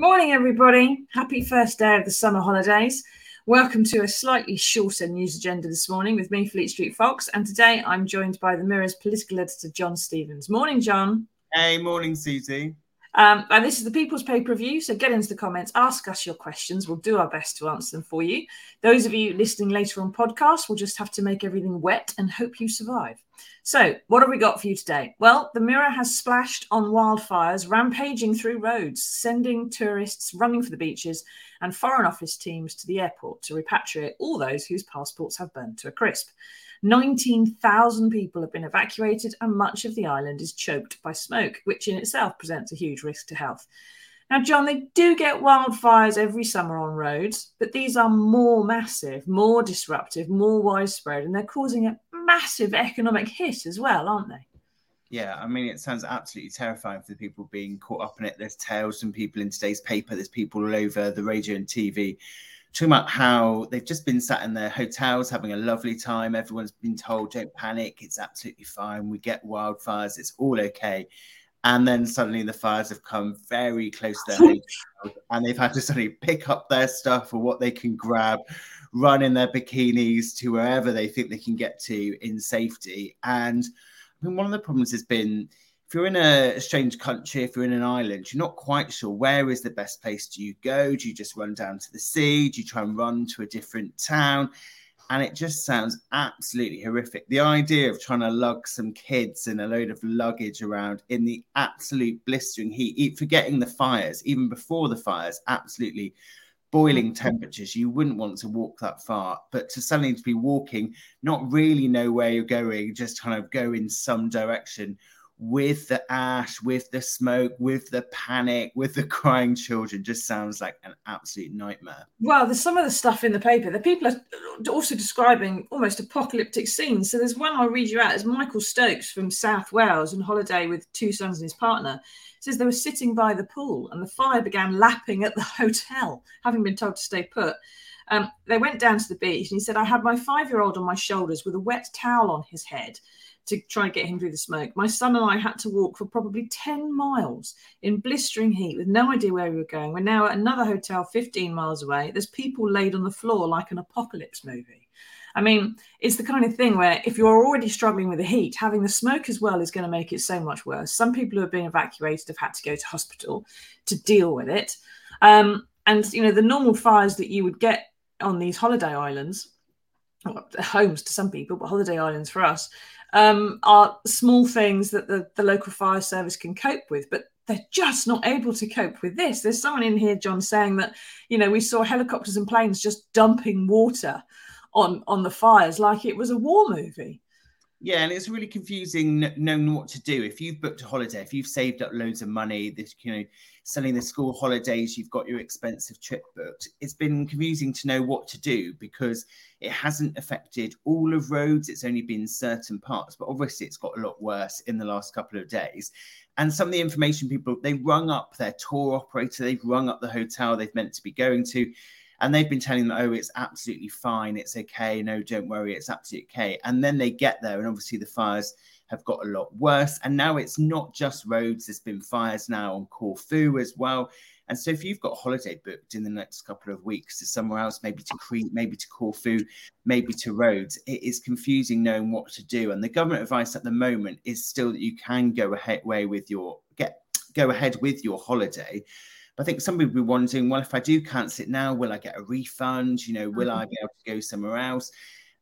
Morning, everybody. Happy first day of the summer holidays. Welcome to a slightly shorter news agenda this morning with me, Fleet Street Fox. And today I'm joined by the Mirror's political editor, John Stevens. Morning, John. Hey, morning, Susie. Um, and this is the People's Pay Per View. So get into the comments, ask us your questions. We'll do our best to answer them for you. Those of you listening later on podcast will just have to make everything wet and hope you survive. So, what have we got for you today? Well, the Mirror has splashed on wildfires rampaging through Rhodes, sending tourists running for the beaches and Foreign Office teams to the airport to repatriate all those whose passports have burned to a crisp. 19,000 people have been evacuated, and much of the island is choked by smoke, which in itself presents a huge risk to health. Now, John, they do get wildfires every summer on Rhodes, but these are more massive, more disruptive, more widespread, and they're causing a massive economic hit as well, aren't they? Yeah, I mean, it sounds absolutely terrifying for the people being caught up in it. There's tales from people in today's paper, there's people all over the radio and TV talking about how they've just been sat in their hotels having a lovely time. Everyone's been told, don't panic, it's absolutely fine. We get wildfires, it's all okay. And then suddenly the fires have come very close to their and they've had to suddenly pick up their stuff or what they can grab, run in their bikinis to wherever they think they can get to in safety. And I mean, one of the problems has been if you're in a strange country, if you're in an island, you're not quite sure where is the best place do you go? Do you just run down to the sea? Do you try and run to a different town? And it just sounds absolutely horrific. The idea of trying to lug some kids and a load of luggage around in the absolute blistering heat, forgetting the fires, even before the fires, absolutely boiling mm-hmm. temperatures you wouldn't want to walk that far but to suddenly to be walking not really know where you're going just kind of go in some direction with the ash, with the smoke, with the panic, with the crying children just sounds like an absolute nightmare. Well, there's some of the stuff in the paper The people are also describing almost apocalyptic scenes. So there's one I'll read you out. It's Michael Stokes from South Wales on holiday with two sons and his partner. It says they were sitting by the pool and the fire began lapping at the hotel, having been told to stay put. Um, they went down to the beach and he said, I had my five year old on my shoulders with a wet towel on his head to try and get him through the smoke. My son and I had to walk for probably 10 miles in blistering heat with no idea where we were going. We're now at another hotel 15 miles away. There's people laid on the floor like an apocalypse movie. I mean, it's the kind of thing where if you're already struggling with the heat, having the smoke as well is going to make it so much worse. Some people who have been evacuated have had to go to hospital to deal with it. Um, and, you know, the normal fires that you would get on these holiday islands, homes to some people, but holiday islands for us, um, are small things that the, the local fire service can cope with. But they're just not able to cope with this. There's someone in here, John, saying that, you know, we saw helicopters and planes just dumping water on on the fires like it was a war movie. Yeah, and it's really confusing knowing what to do. If you've booked a holiday, if you've saved up loads of money, this you know, selling the school holidays, you've got your expensive trip booked. It's been confusing to know what to do because it hasn't affected all of Rhodes. It's only been certain parts, but obviously it's got a lot worse in the last couple of days. And some of the information people they've rung up their tour operator, they've rung up the hotel they've meant to be going to and they've been telling them, oh, it's absolutely fine, it's okay, no, don't worry, it's absolutely okay. And then they get there, and obviously the fires have got a lot worse. And now it's not just Rhodes, there's been fires now on Corfu as well. And so if you've got a holiday booked in the next couple of weeks to somewhere else, maybe to Crete, maybe to Corfu, maybe to Rhodes, it is confusing knowing what to do. And the government advice at the moment is still that you can go ahead way with your get go ahead with your holiday. I think some people will be wondering, well, if I do cancel it now, will I get a refund? You know, will mm-hmm. I be able to go somewhere else?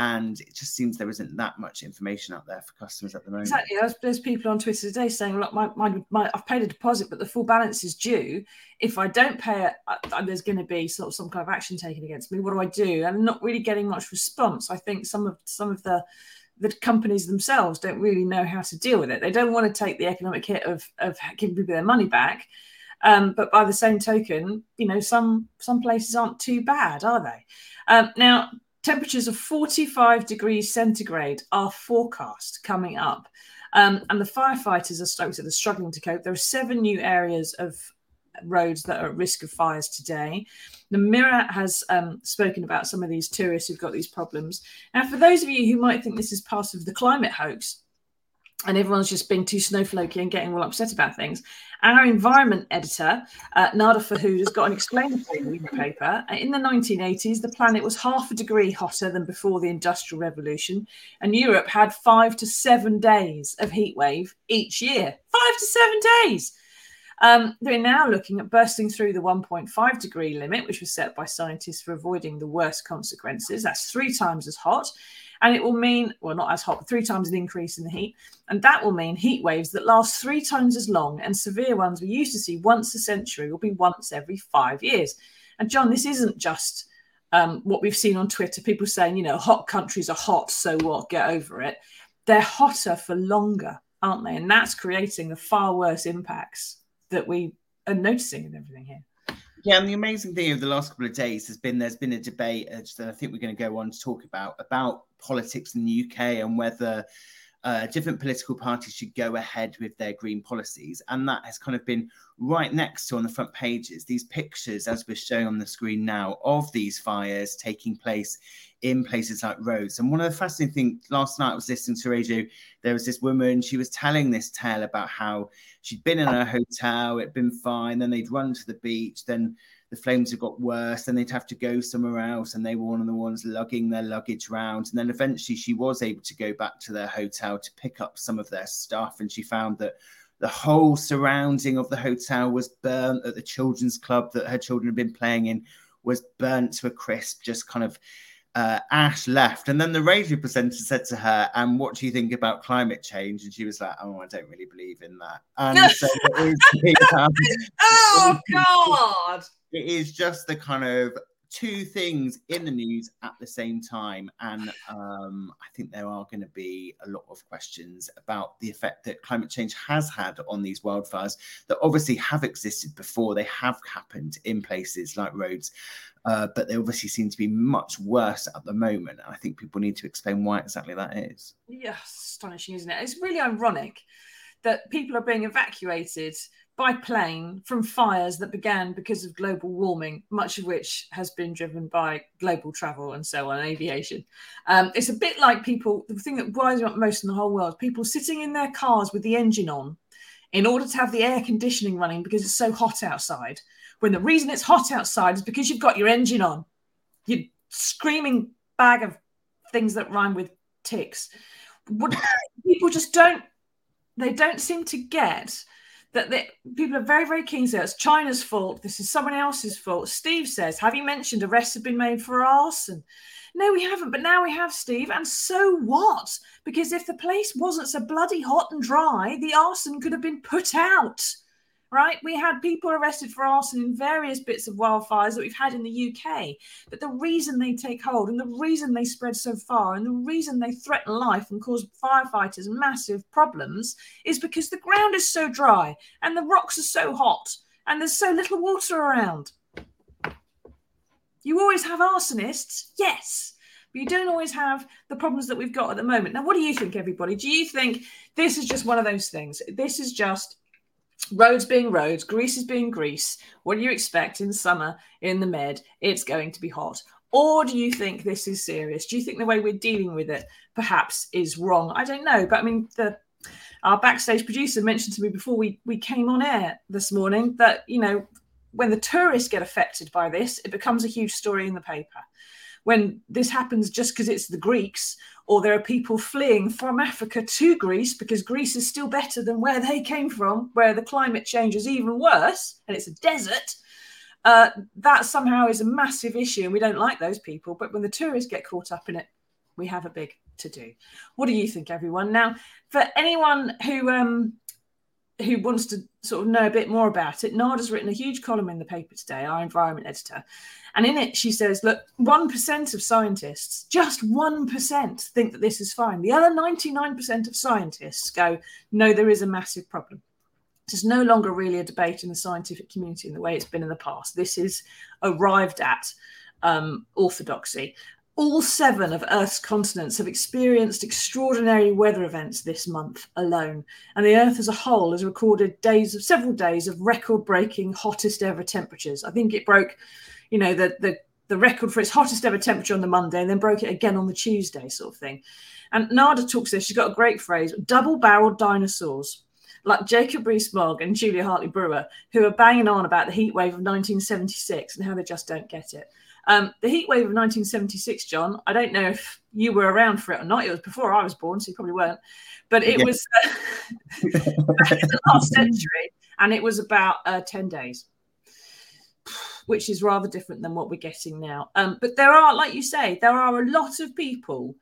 And it just seems there isn't that much information out there for customers at the moment. Exactly. There's, there's people on Twitter today saying, look, my, my, my, I've paid a deposit, but the full balance is due. If I don't pay it, uh, there's going to be sort of some kind of action taken against me. What do I do? And I'm not really getting much response. I think some of some of the the companies themselves don't really know how to deal with it. They don't want to take the economic hit of, of giving people their money back Um, but by the same token, you know, some some places aren't too bad, are they? Um, now, temperatures of 45 degrees centigrade are forecast coming up. Um, and the firefighters are, are struggling to cope. There are seven new areas of Rhodes that are at risk of fires today. The Mirror has um, spoken about some of these tourists who've got these problems. Now, for those of you who might think this is part of the climate hoax, and everyone's just being too snowflakey and getting all upset about things. Our environment editor, uh, Nada Farhoud, has got an the paper. In the 1980s, the planet was half a degree hotter than before the Industrial Revolution, and Europe had five to seven days of heat wave each year. Five to seven days. Um, they're now looking at bursting through the 1.5 degree limit, which was set by scientists for avoiding the worst consequences. That's three times as hot. And it will mean, well, not as hot, three times an increase in the heat. And that will mean heat waves that last three times as long and severe ones we used to see once a century will be once every five years. And John, this isn't just um, what we've seen on Twitter people saying, you know, hot countries are hot, so what, get over it. They're hotter for longer, aren't they? And that's creating the far worse impacts that we are noticing and everything here. Yeah, and the amazing thing of the last couple of days has been there's been a debate uh, that I think we're going to go on to talk about about politics in the UK and whether uh, different political parties should go ahead with their green policies. And that has kind of been right next to on the front pages these pictures, as we're showing on the screen now, of these fires taking place in places like Rhodes. And one of the fascinating things last night I was listening to radio, there was this woman, she was telling this tale about how she'd been in a hotel, it'd been fine, then they'd run to the beach, then the flames had got worse, and they'd have to go somewhere else, and they were one of the ones lugging their luggage round. And then eventually she was able to go back to their hotel to pick up some of their stuff, and she found that the whole surrounding of the hotel was burnt at the children's club that her children had been playing in was burnt to a crisp, just kind of uh, Ash left, and then the radio presenter said to her, "And what do you think about climate change?" And she was like, "Oh, I don't really believe in that." And so um, oh God! It is just the kind of two things in the news at the same time. And um, I think there are going to be a lot of questions about the effect that climate change has had on these wildfires that obviously have existed before. They have happened in places like Rhodes. Uh, but they obviously seem to be much worse at the moment. And I think people need to explain why exactly that is. Yeah, astonishing, isn't it? It's really ironic that people are being evacuated by plane from fires that began because of global warming, much of which has been driven by global travel and so on, aviation. Um, it's a bit like people, the thing that winds up most in the whole world, people sitting in their cars with the engine on in order to have the air conditioning running because it's so hot outside. When the reason it's hot outside is because you've got your engine on. You screaming bag of things that rhyme with ticks. People just don't, they don't seem to get that they, people are very, very keen to say it's China's fault. This is someone else's fault. Steve says, Have you mentioned arrests have been made for arson? No, we haven't, but now we have, Steve. And so what? Because if the place wasn't so bloody hot and dry, the arson could have been put out right? We had people arrested for arson in various bits of wildfires that we've had in the UK. But the reason they take hold and the reason they spread so far and the reason they threaten life and cause firefighters massive problems is because the ground is so dry and the rocks are so hot and there's so little water around. You always have arsonists, yes, but you don't always have the problems that we've got at the moment. Now, what do you think, everybody? Do you think this is just one of those things? This is just Rhodes being Rhodes, Greece is being Greece. What do you expect in summer in the Med? It's going to be hot. Or do you think this is serious? Do you think the way we're dealing with it perhaps is wrong? I don't know. But I mean, the our backstage producer mentioned to me before we, we came on air this morning that, you know, when the tourists get affected by this, it becomes a huge story in the paper when this happens just because it's the Greeks, or there are people fleeing from Africa to Greece because Greece is still better than where they came from, where the climate change is even worse and it's a desert. Uh, that somehow is a massive issue, and we don't like those people. But when the tourists get caught up in it, we have a big to do. What do you think, everyone? Now, for anyone who um, who wants to sort of know a bit more about it, Nada's written a huge column in the paper today, our environment editor. And in it, she says, look, 1% of scientists, just 1%, think that this is fine. The other 99% of scientists go, no, there is a massive problem. Is no longer really a debate in the scientific community in the way it's been in the past. This is arrived at um, orthodoxy. All seven of Earth's continents have experienced extraordinary weather events this month alone, and the Earth as a whole has recorded days of several days of record-breaking hottest ever temperatures. I think it broke, you know, the the the record for its hottest ever temperature on the Monday, and then broke it again on the Tuesday, sort of thing. And Nada talks this. She's got a great phrase: double-barreled dinosaurs like Jacob Rees-Mogg and Julia Hartley Brewer, who are banging on about the heat wave of 1976 and how they just don't get it. Um, the heat wave of 1976, John, I don't know if you were around for it or not. It was before I was born, so you probably weren't. But it yeah. was uh, the last century, and it was about uh, 10 days, which is rather different than what we're getting now. Um, but there are, like you say, there are a lot of people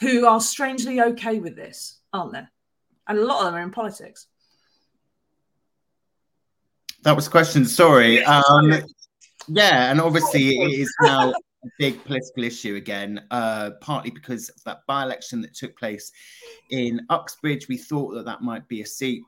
who are strangely okay with this, aren't there? And a lot of them are in politics. That was a question. Sorry. Um, yeah, and obviously it is now a big political issue again, uh, partly because of that by-election that took place in Uxbridge. We thought that that might be a seat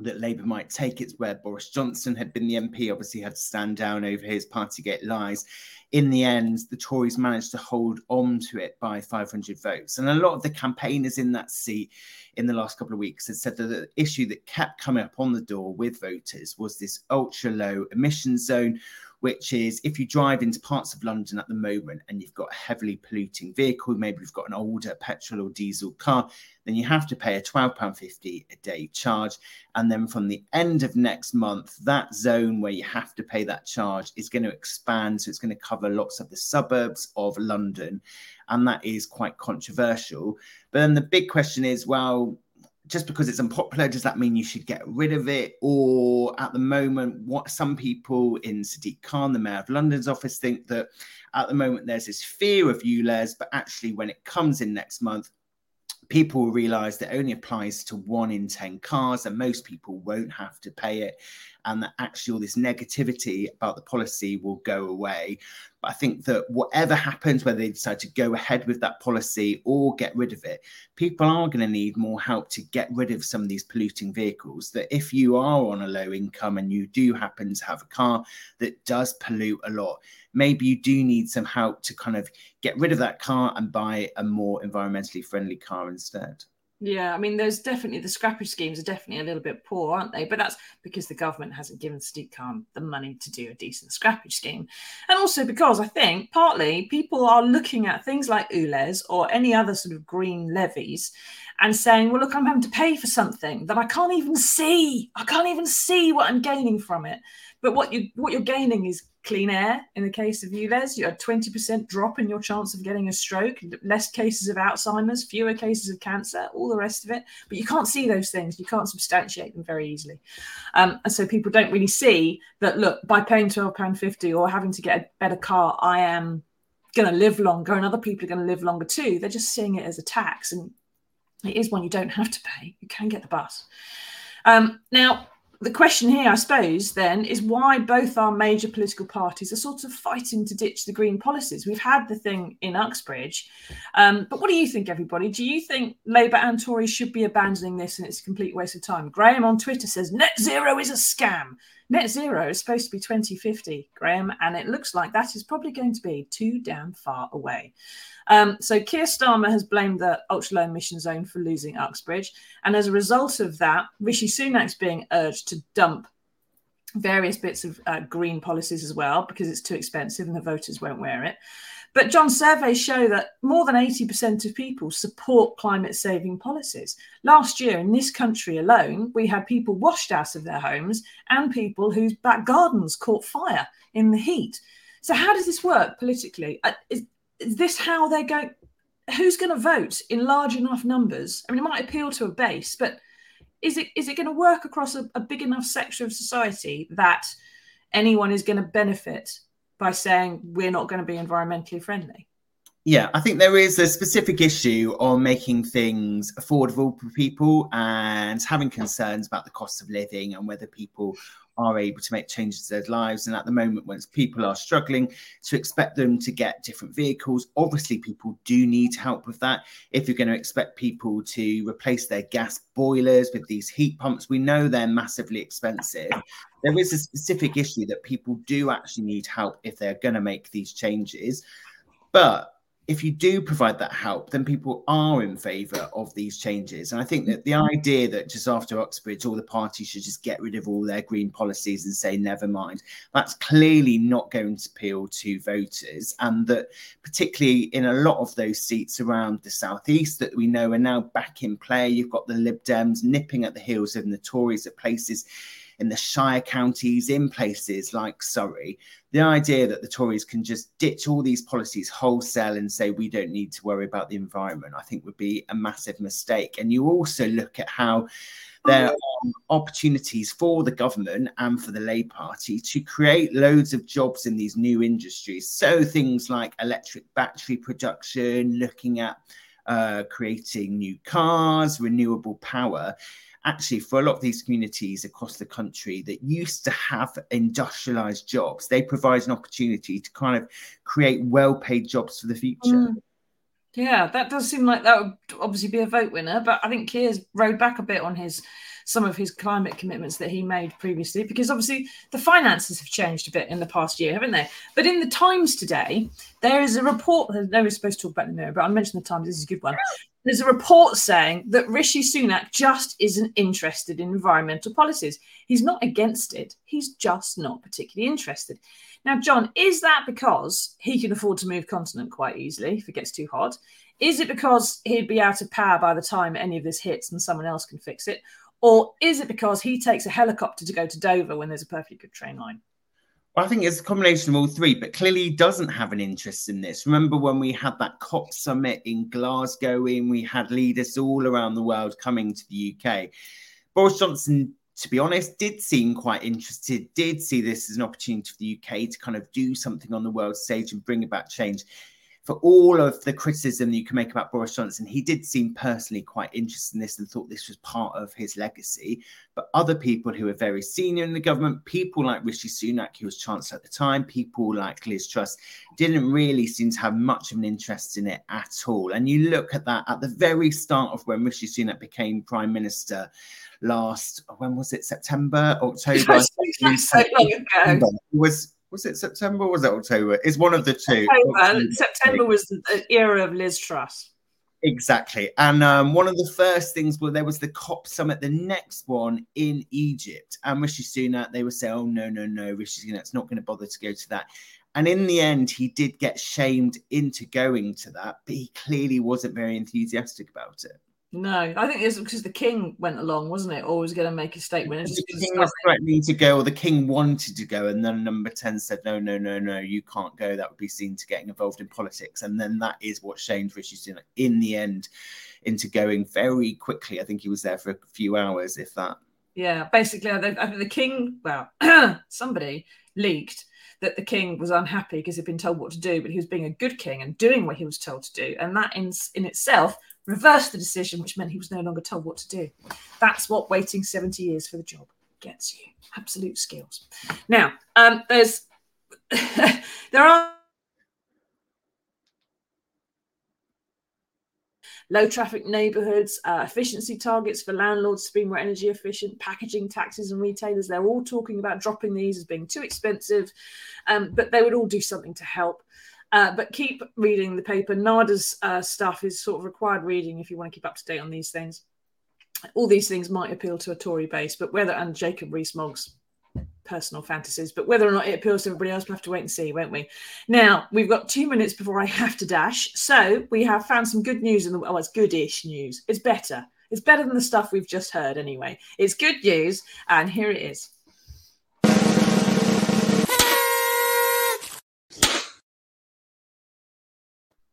that Labour might take. It's where Boris Johnson had been the MP, obviously had to stand down over his Partygate lies. In the end, the Tories managed to hold on to it by 500 votes. And a lot of the campaigners in that seat in the last couple of weeks had said that the issue that kept coming up on the door with voters was this ultra low emission zone which is if you drive into parts of London at the moment and you've got a heavily polluting vehicle, maybe you've got an older petrol or diesel car, then you have to pay a £12.50 a day charge. And then from the end of next month, that zone where you have to pay that charge is going to expand. So it's going to cover lots of the suburbs of London. And that is quite controversial. But then the big question is well, just because it's unpopular, does that mean you should get rid of it? Or at the moment, what some people in Sadiq Khan, the Mayor of London's office, think that at the moment there's this fear of ULEZ, but actually when it comes in next month, people will realize that only applies to one in 10 cars and most people won't have to pay it and that actually all this negativity about the policy will go away but I think that whatever happens, whether they decide to go ahead with that policy or get rid of it, people are going to need more help to get rid of some of these polluting vehicles. That if you are on a low income and you do happen to have a car that does pollute a lot, maybe you do need some help to kind of get rid of that car and buy a more environmentally friendly car instead. Yeah, I mean, there's definitely the scrappage schemes are definitely a little bit poor, aren't they? But that's because the government hasn't given Sadiq Khan the money to do a decent scrappage scheme. And also because I think partly people are looking at things like ULEZ or any other sort of green levies and saying, well, look, I'm having to pay for something that I can't even see. I can't even see what I'm gaining from it. But what you what you're gaining is clean air. In the case of ULEZ, you had 20% drop in your chance of getting a stroke, less cases of Alzheimer's, fewer cases of cancer, all the rest of it. But you can't see those things. You can't substantiate them very easily. Um, and so people don't really see that, look, by paying £12.50 or having to get a better car, I am going to live longer and other people are going to live longer too. They're just seeing it as a tax. And it is one you don't have to pay. You can get the bus. Um, now, the question here, I suppose, then is why both our major political parties are sort of fighting to ditch the green policies. We've had the thing in Uxbridge, um, but what do you think, everybody? Do you think Labour and Tories should be abandoning this and it's a complete waste of time? Graham on Twitter says net zero is a scam. Net zero is supposed to be 2050, Graham, and it looks like that is probably going to be too damn far away. Um, so Keir Starmer has blamed the ultra low emission zone for losing Uxbridge. And as a result of that, Rishi Sunak's being urged to dump various bits of uh, green policies as well because it's too expensive and the voters won't wear it. But John, surveys show that more than 80% of people support climate saving policies. Last year, in this country alone, we had people washed out of their homes and people whose back gardens caught fire in the heat. So, how does this work politically? Uh, is, is this how they're going? Who's going to vote in large enough numbers? I mean, it might appeal to a base, but is it is it going to work across a, a big enough section of society that anyone is going to benefit by saying we're not going to be environmentally friendly? Yeah, I think there is a specific issue on making things affordable for people and having concerns about the cost of living and whether people are able to make changes to their lives. And at the moment, once people are struggling, to expect them to get different vehicles, obviously, people do need help with that. If you're going to expect people to replace their gas boilers with these heat pumps, we know they're massively expensive. There is a specific issue that people do actually need help if they're going to make these changes. But if you do provide that help, then people are in favour of these changes. And I think that the idea that just after Uxbridge, all the parties should just get rid of all their green policies and say, never mind, that's clearly not going to appeal to voters. And that, particularly in a lot of those seats around the southeast that we know are now back in play, you've got the Lib Dems nipping at the heels of the Tories at places in the Shire counties, in places like Surrey, the idea that the Tories can just ditch all these policies wholesale and say we don't need to worry about the environment, I think would be a massive mistake. And you also look at how there are opportunities for the government and for the Labour Party to create loads of jobs in these new industries. So things like electric battery production, looking at uh, creating new cars, renewable power actually for a lot of these communities across the country that used to have industrialized jobs they provide an opportunity to kind of create well-paid jobs for the future mm. yeah that does seem like that would obviously be a vote winner but i think keir's rode back a bit on his some of his climate commitments that he made previously, because obviously the finances have changed a bit in the past year, haven't they? But in the Times today, there is a report. No, we're supposed to talk about in the mirror, but I mentioned the Times. This is a good one. There's a report saying that Rishi Sunak just isn't interested in environmental policies. He's not against it. He's just not particularly interested. Now, John, is that because he can afford to move continent quite easily if it gets too hot? Is it because he'd be out of power by the time any of this hits and someone else can fix it? Or is it because he takes a helicopter to go to Dover when there's a perfectly good train line? I think it's a combination of all three, but clearly doesn't have an interest in this. Remember when we had that COP summit in Glasgow, and we had leaders all around the world coming to the UK. Boris Johnson, to be honest, did seem quite interested, did see this as an opportunity for the UK to kind of do something on the world stage and bring about change for all of the criticism you can make about Boris Johnson, he did seem personally quite interested in this and thought this was part of his legacy. But other people who were very senior in the government, people like Rishi Sunak, who was Chancellor at the time, people like Liz Truss, didn't really seem to have much of an interest in it at all. And you look at that at the very start of when Rishi Sunak became Prime Minister last, when was it, September, October? so long ago. Was was it September was it October? It's one of the two. October. September was the era of Liz Truss. Exactly. And um, one of the first things well, there was the COP summit, the next one in Egypt. And Rishi Sunak, they were saying, oh, no, no, no, Rishi Sunak's not going to bother to go to that. And in the end, he did get shamed into going to that, but he clearly wasn't very enthusiastic about it. No, I think it's because the king went along, wasn't it? Or was going to make a statement. The king was threatening to go, or the king wanted to go, and then number 10 said, No, no, no, no, you can't go. That would be seen to getting involved in politics. And then that is what shamed Rishi Sunak in the end into going very quickly. I think he was there for a few hours, if that. Yeah, basically, I think the king, well, somebody leaked that the king was unhappy because he'd been told what to do, but he was being a good king and doing what he was told to do. And that in, in itself reversed the decision, which meant he was no longer told what to do. That's what waiting 70 years for the job gets you absolute skills. Now, um, there's there are low traffic neighborhoods, uh, efficiency targets for landlords to be more energy efficient, packaging taxes and retailers. They're all talking about dropping these as being too expensive, um, but they would all do something to help. Uh, but keep reading the paper. NADA's uh, stuff is sort of required reading if you want to keep up to date on these things. All these things might appeal to a Tory base, but whether, and Jacob Rees-Mogg's personal fantasies, but whether or not it appeals to everybody else, we'll have to wait and see, won't we? Now, we've got two minutes before I have to dash. So we have found some good news in the, oh, it's goodish news. It's better. It's better than the stuff we've just heard anyway. It's good news, and here it is.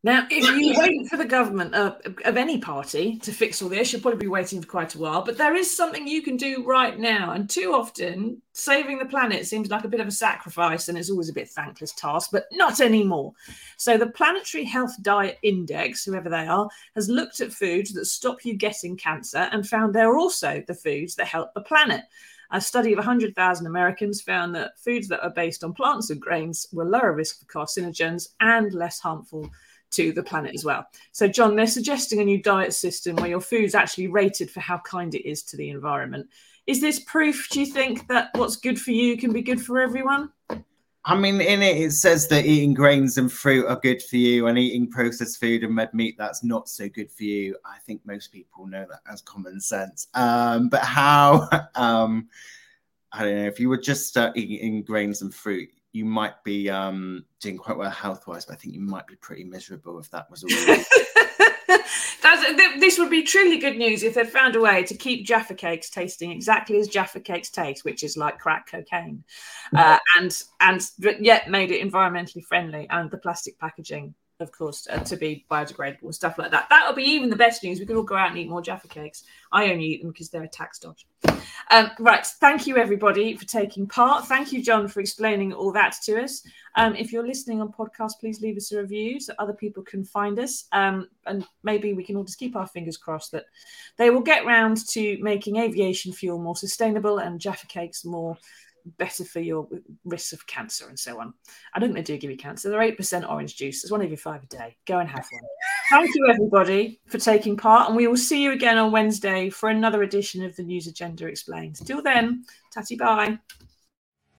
Now, if you wait for the government of, of, any party to fix all this, you'll probably be waiting for quite a while. But there is something you can do right now. And too often, saving the planet seems like a bit of a sacrifice and it's always a bit thankless task, but not anymore. So, the Planetary Health Diet Index, whoever they are, has looked at foods that stop you getting cancer and found they're also the foods that help the planet. A study of 100,000 Americans found that foods that are based on plants and grains were lower risk for carcinogens and less harmful to the planet as well. So, John, they're suggesting a new diet system where your food's actually rated for how kind it is to the environment. Is this proof, do you think, that what's good for you can be good for everyone? I mean, in it, it says that eating grains and fruit are good for you, and eating processed food and red meat that's not so good for you. I think most people know that as common sense. Um, but how? Um, I don't know. If you were just start eating grains and fruit, you might be um, doing quite well health wise, but I think you might be pretty miserable if that was all. this would be truly good news if they'd found a way to keep Jaffa cakes tasting exactly as Jaffa cakes taste, which is like crack cocaine, uh, and and yet made it environmentally friendly and the plastic packaging of course, uh, to be biodegradable stuff like that. That'll be even the best news. We could all go out and eat more Jaffa cakes. I only eat them because they're a tax dodge. Um, right. Thank you, everybody, for taking part. Thank you, John, for explaining all that to us. Um, if you're listening on podcast, please leave us a review so other people can find us. Um, and maybe we can all just keep our fingers crossed that they will get round to making aviation fuel more sustainable and Jaffa cakes more better for your risks of cancer and so on. I don't think they do give you cancer. They're 8% orange juice. It's one of your five a day. Go and have one. Thank you, everybody, for taking part. And we will see you again on Wednesday for another edition of the News Agenda Explained. Till then, tatty bye.